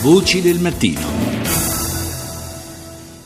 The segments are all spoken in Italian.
Voci del mattino.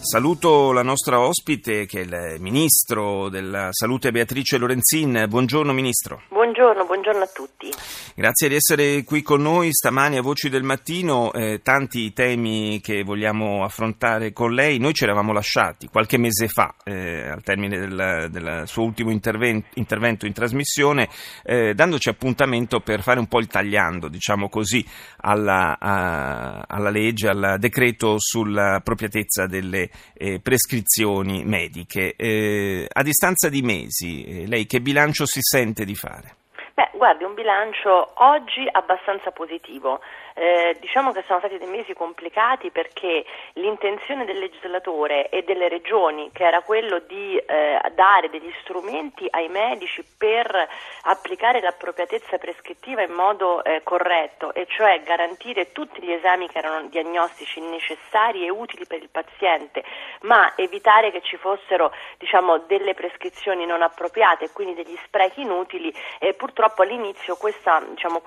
Saluto la nostra ospite che è il Ministro della Salute Beatrice Lorenzin. Buongiorno Ministro. Buongiorno, buongiorno a tutti. Grazie di essere qui con noi stamani a Voci del Mattino. Eh, tanti temi che vogliamo affrontare con lei. Noi ci eravamo lasciati qualche mese fa, eh, al termine del, del suo ultimo intervento, intervento in trasmissione, eh, dandoci appuntamento per fare un po' il tagliando, diciamo così, alla, a, alla legge, al decreto sulla appropriatezza delle eh, prescrizioni mediche. Eh, a distanza di mesi, eh, lei che bilancio si sente di fare? Beh, guardi, un bilancio oggi abbastanza positivo. Eh, diciamo che sono stati dei mesi complicati perché l'intenzione del legislatore e delle regioni, che era quello di eh, dare degli strumenti ai medici per applicare l'appropriatezza prescrittiva in modo eh, corretto, e cioè garantire tutti gli esami che erano diagnostici necessari e utili per il paziente, ma evitare che ci fossero diciamo, delle prescrizioni non appropriate e quindi degli sprechi inutili, purtroppo all'inizio questo diciamo,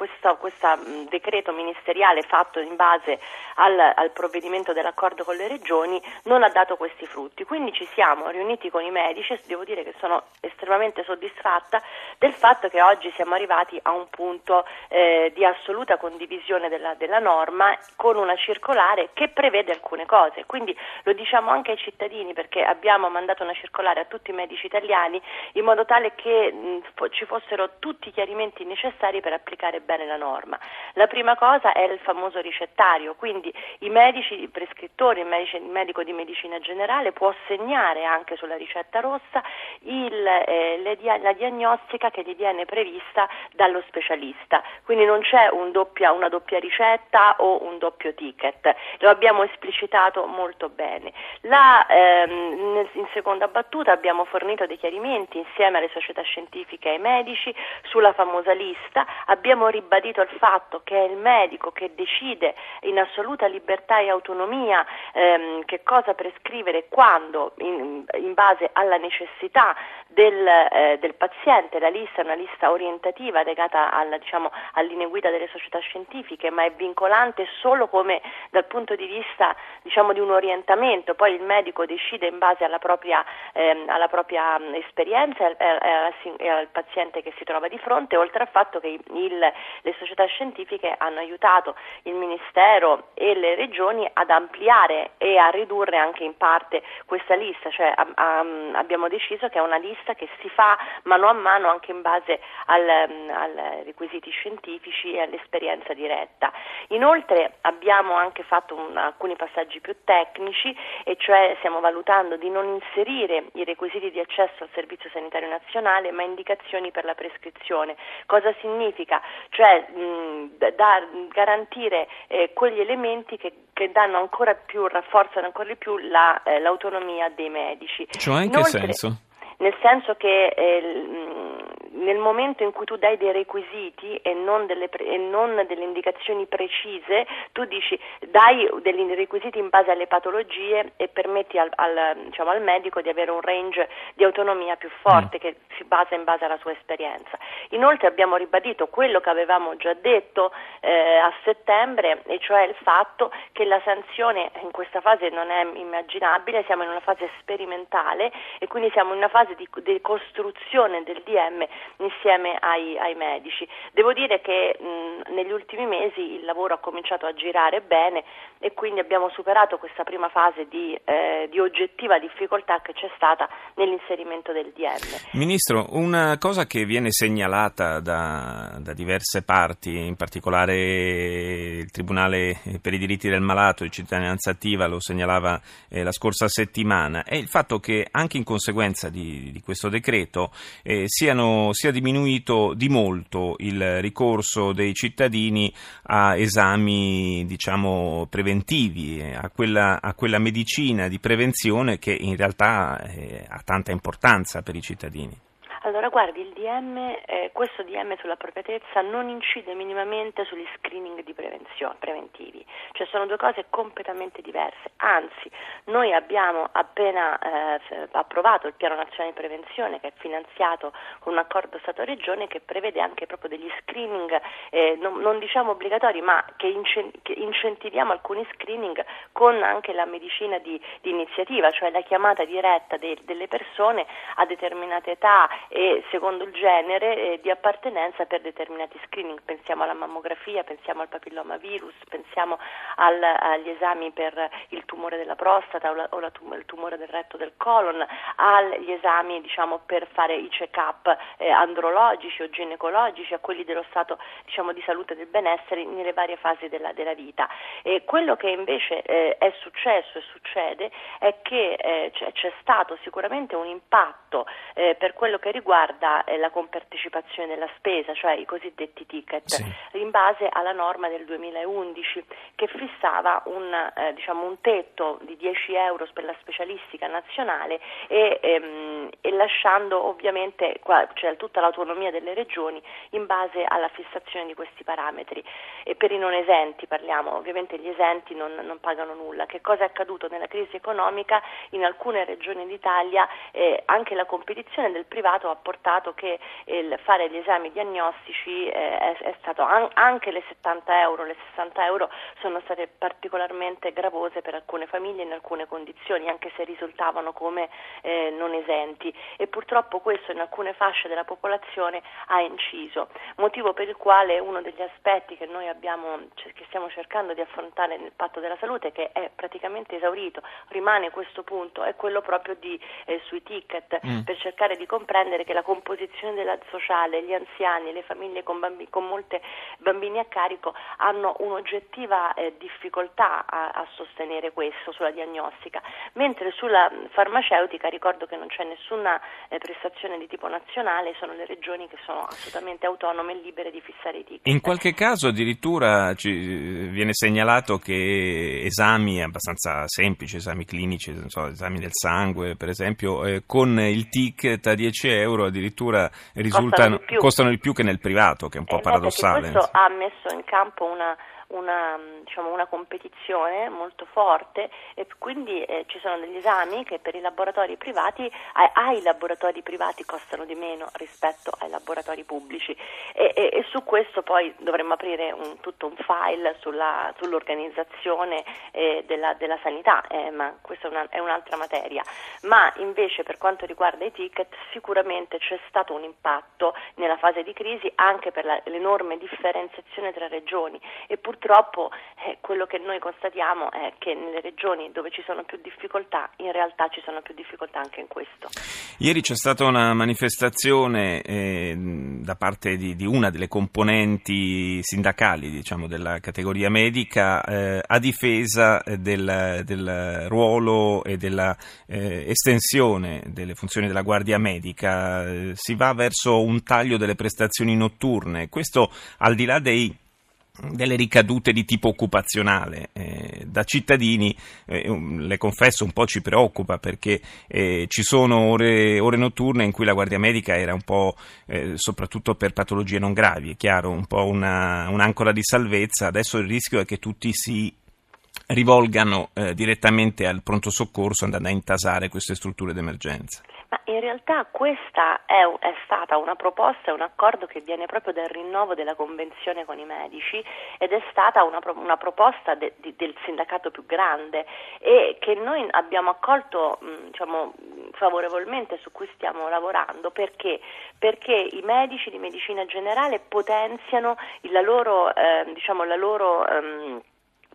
decreto ministeriale fatto in base al, al, provvedimento dell'accordo con le regioni non ha dato questi frutti. Quindi ci siamo riuniti con i medici e devo dire che sono estremamente soddisfatta del fatto che oggi siamo arrivati a un punto eh, di assoluta condivisione della, della norma con una circolare che prevede alcune cose. Quindi lo diciamo anche ai cittadini perché abbiamo mandato una circolare a tutti i medici italiani in modo tale che mh, ci fossero tutti i chiarimenti necessari per applicare bene la norma. La prima cosa è il famoso ricettario, quindi i medici, prescrittori, il, medici, il medico di medicina generale può segnare anche sulla ricetta rossa il, eh, le, la diagnostica che gli viene prevista dallo specialista, quindi non c'è un doppia, una doppia ricetta o un doppio ticket, lo abbiamo esplicitato molto bene. La, ehm, in seconda battuta abbiamo fornito dei chiarimenti insieme alle società scientifiche e ai medici sulla famosa lista, abbiamo ribadito il fatto che è il medico che decide in assoluta libertà e autonomia ehm, che cosa prescrivere e quando in, in, base alla necessità del, eh, del, paziente. La lista è una lista orientativa legata alla, diciamo, linee guida delle società scientifiche, ma è vincolante solo come dal punto di vista diciamo, di un orientamento. Poi il medico decide in base alla propria, ehm, alla propria mh, esperienza e, e, e, al paziente che si trova di fronte, oltre al fatto che il, le società scientifiche hanno aiutato il Ministero e le regioni ad ampliare e a ridurre anche in parte questa lista, cioè a, a, abbiamo deciso che è una lista che si fa mano a mano anche in base ai requisiti scientifici e all'esperienza diretta. Inoltre abbiamo anche fatto un, alcuni passaggi più tecnici e cioè stiamo valutando di non inserire i requisiti di accesso al Servizio Sanitario Nazionale ma indicazioni per la prescrizione. Cosa significa? Cioè mh, da, garantire eh, quegli elementi che, che, danno ancora più, rafforzano ancora di più la, eh, l'autonomia dei medici. Cioè in Inoltre, che senso? Nel senso che eh, nel momento in cui tu dai dei requisiti e non delle, e non delle indicazioni precise, tu dici dai dei requisiti in base alle patologie e permetti al, al, diciamo, al medico di avere un range di autonomia più forte mm. che si basa in base alla sua esperienza. Inoltre abbiamo ribadito quello che avevamo già detto eh, a settembre, e cioè il fatto che la sanzione in questa fase non è immaginabile, siamo in una fase sperimentale e quindi siamo in una fase di, di costruzione del DM insieme ai, ai medici. Devo dire che mh, negli ultimi mesi il lavoro ha cominciato a girare bene e quindi abbiamo superato questa prima fase di, eh, di oggettiva difficoltà che c'è stata nell'inserimento del DM. Ministro, una cosa che viene segnalata da, da diverse parti, in particolare il Tribunale per i diritti del malato di cittadinanza attiva lo segnalava eh, la scorsa settimana, è il fatto che anche in conseguenza di, di questo decreto eh, siano sia diminuito di molto il ricorso dei cittadini a esami diciamo, preventivi, a quella, a quella, medicina di prevenzione che in realtà eh, ha tanta importanza per i cittadini. Allora, guardi, il DM, eh, questo DM sull'appropriatezza non incide minimamente sugli screening preventivi, cioè sono due cose completamente diverse. Anzi, noi abbiamo appena eh, approvato il Piano Nazionale di Prevenzione che è finanziato con un accordo Stato-Regione che prevede anche proprio degli screening, eh, non, non, diciamo obbligatori, ma che, incen- che, incentiviamo alcuni screening con anche la medicina di, di iniziativa, cioè la chiamata diretta de- delle persone a determinate età e secondo il genere eh, di appartenenza per determinati screening. Pensiamo alla mammografia, pensiamo al papillomavirus, pensiamo al, agli esami per il tumore della prostata o, la, o la tum- il tumore del retto del colon, agli esami diciamo, per fare i check-up eh, andrologici o ginecologici, a quelli dello stato diciamo, di salute e del benessere nelle varie fasi della, della vita. E quello che invece eh, è successo e succede è che eh, c'è, c'è, stato sicuramente un impatto eh, per quello che riguarda eh, la compartecipazione della spesa, cioè i cosiddetti ticket, sì. in base alla norma del 2011 che fissava un, eh, diciamo, un tetto di 10 euro per la specialistica nazionale e, ehm, e lasciando ovviamente qua, cioè, tutta l'autonomia delle regioni in base alla fissazione di questi parametri. E per i non esenti parliamo, ovviamente gli esenti non, non pagano nulla. Che cosa è accaduto nella crisi economica? In alcune regioni d'Italia eh, anche la competizione del privato ha portato che fare gli esami diagnostici eh, è, è, stato an- anche le 70 euro, le 60 euro sono state particolarmente gravose per alcune famiglie in alcune condizioni, anche se risultavano come eh, non esenti e purtroppo questo in alcune fasce della popolazione ha inciso, motivo per il quale uno degli aspetti che noi abbiamo, che stiamo cercando di affrontare nel patto della salute, che è praticamente esaurito, rimane questo punto, è quello proprio di, eh, sui ticket, mm. per cercare di comprendere che la composizione della sociale, gli anziani, le famiglie con, bambi, con molte bambini a carico hanno un'oggettiva eh, difficoltà a, a, sostenere questo sulla diagnostica, mentre sulla farmaceutica ricordo che non c'è nessuna eh, prestazione di tipo nazionale, sono le regioni che sono assolutamente autonome e libere di fissare i ticket. In qualche caso addirittura ci viene segnalato che esami abbastanza semplici, esami clinici, so, esami del sangue per esempio, eh, con il ticket a 10 euro addirittura risultano, costano di più, costano di più che nel privato, che è un po' eh, paradossale. questo ha messo in campo una una, diciamo, una competizione molto forte e quindi eh, ci sono degli esami che per i laboratori privati, ai, ai, laboratori privati costano di meno rispetto ai laboratori pubblici e, e, e su questo poi dovremmo aprire un, tutto un file sulla, sull'organizzazione eh, della, della, sanità, eh, ma questa è, una, è un'altra materia. Ma invece per quanto riguarda i ticket sicuramente c'è stato un impatto nella fase di crisi anche per la, l'enorme differenziazione tra regioni e purtroppo purtroppo eh, quello che noi constatiamo è che nelle regioni dove ci sono più difficoltà, in realtà ci sono più difficoltà anche in questo. Ieri c'è stata una manifestazione eh, da parte di, di, una delle componenti sindacali diciamo, della categoria medica eh, a difesa del, del, ruolo e della eh, delle funzioni della Guardia Medica. Si va verso un taglio delle prestazioni notturne. Questo al di là dei delle ricadute di tipo occupazionale. Eh, da cittadini, eh, le confesso, un po' ci preoccupa perché eh, ci sono ore, ore, notturne in cui la guardia medica era un po', eh, soprattutto per patologie non gravi, è chiaro, un po' una, un'ancora di salvezza. Adesso il rischio è che tutti si rivolgano eh, direttamente al pronto soccorso andando a intasare queste strutture d'emergenza. Ma in realtà questa è, è, stata una proposta, un accordo che viene proprio dal rinnovo della convenzione con i medici ed è stata una, una proposta de, de, del sindacato più grande e che noi abbiamo accolto diciamo, favorevolmente su cui stiamo lavorando perché? perché i medici di medicina generale potenziano la loro, eh, diciamo, la loro um,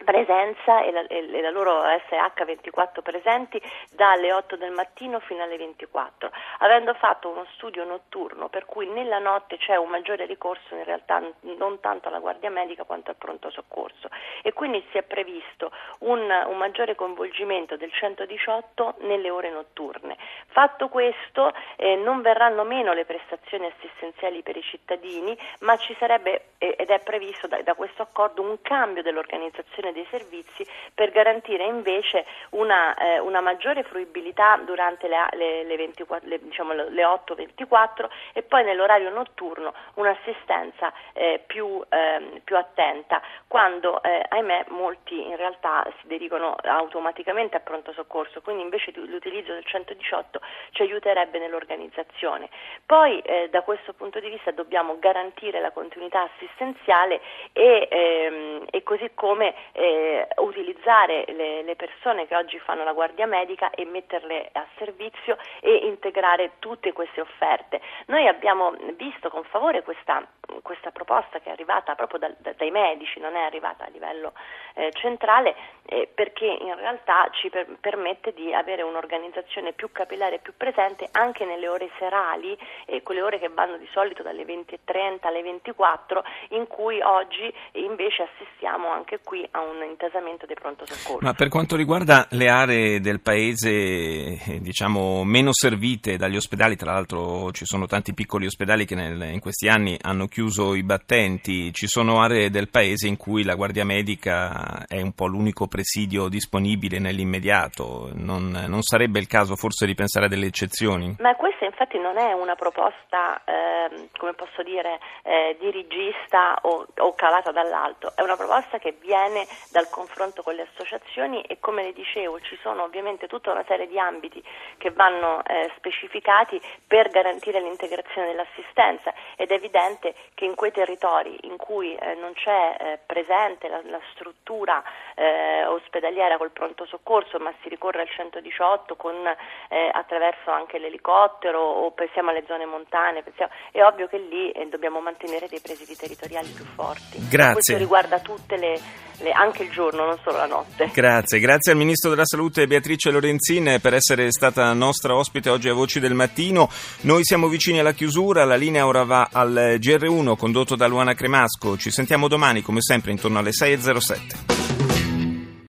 presenza e la, e la, loro SH24 presenti dalle 8 del mattino fino alle 24, avendo fatto uno studio notturno per cui nella notte c'è un maggiore ricorso in realtà non tanto alla guardia medica quanto al pronto soccorso e quindi si è previsto un, un maggiore coinvolgimento del 118 nelle ore notturne. Fatto questo eh, non verranno meno le prestazioni assistenziali per i cittadini ma ci sarebbe ed è previsto da, da questo accordo un cambio dell'organizzazione l'organizzazione dei servizi per garantire invece una, eh, una maggiore fruibilità durante le, le, le, 24, le, diciamo, le 8-24 e poi nell'orario notturno un'assistenza eh, più, ehm, più, attenta, quando eh, ahimè molti in realtà si dirigono automaticamente a pronto soccorso, quindi invece l'utilizzo del 118 ci aiuterebbe nell'organizzazione. Poi eh, da questo punto di vista dobbiamo garantire la continuità assistenziale e, ehm, e così come eh, utilizzare le, le, persone che oggi fanno la guardia medica e metterle a servizio e integrare tutte queste offerte. Noi abbiamo visto con favore questa, questa proposta che è arrivata proprio da, da, dai medici, non è arrivata a livello eh, centrale, eh, perché in realtà ci per, permette di avere un'organizzazione più capillare e più presente anche nelle ore serali, eh, quelle ore che vanno di solito dalle 20.30 alle 24, in cui oggi invece assistiamo anche qui a un intasamento dei pronto soccorso. Ma per quanto riguarda le aree del paese eh, diciamo meno servite dagli ospedali, tra l'altro ci sono tanti piccoli ospedali che nel, in questi anni hanno chiuso i battenti, ci sono aree del paese in cui la guardia medica è un po' l'unico presidio disponibile nell'immediato, non, non sarebbe il caso forse di pensare a delle eccezioni? Ma questa infatti non è una proposta, eh, come posso dire, eh, dirigista o, o calata dall'alto, è una proposta che viene dal confronto con le associazioni e come le dicevo ci sono ovviamente tutta una serie di ambiti che vanno eh, specificati per garantire l'integrazione dell'assistenza. Ed è evidente che in quei territori in cui eh, non c'è eh, presente la, la struttura eh, ospedaliera col pronto soccorso ma si ricorre al 118 con, attraverso anche l'elicottero o pensiamo alle zone montane, pensiamo, è ovvio che lì eh, dobbiamo mantenere dei presidi territoriali più forti. Grazie. Questo riguarda tutte le, le, anche il giorno, non solo la notte. Grazie, grazie al Ministro della Salute Beatrice Lorenzin per essere stata nostra ospite oggi a Voci del Mattino. Noi siamo vicini alla chiusura, la linea ora va al GR1 condotto da Luana Cremasco. Ci sentiamo domani come sempre intorno alle 6.07.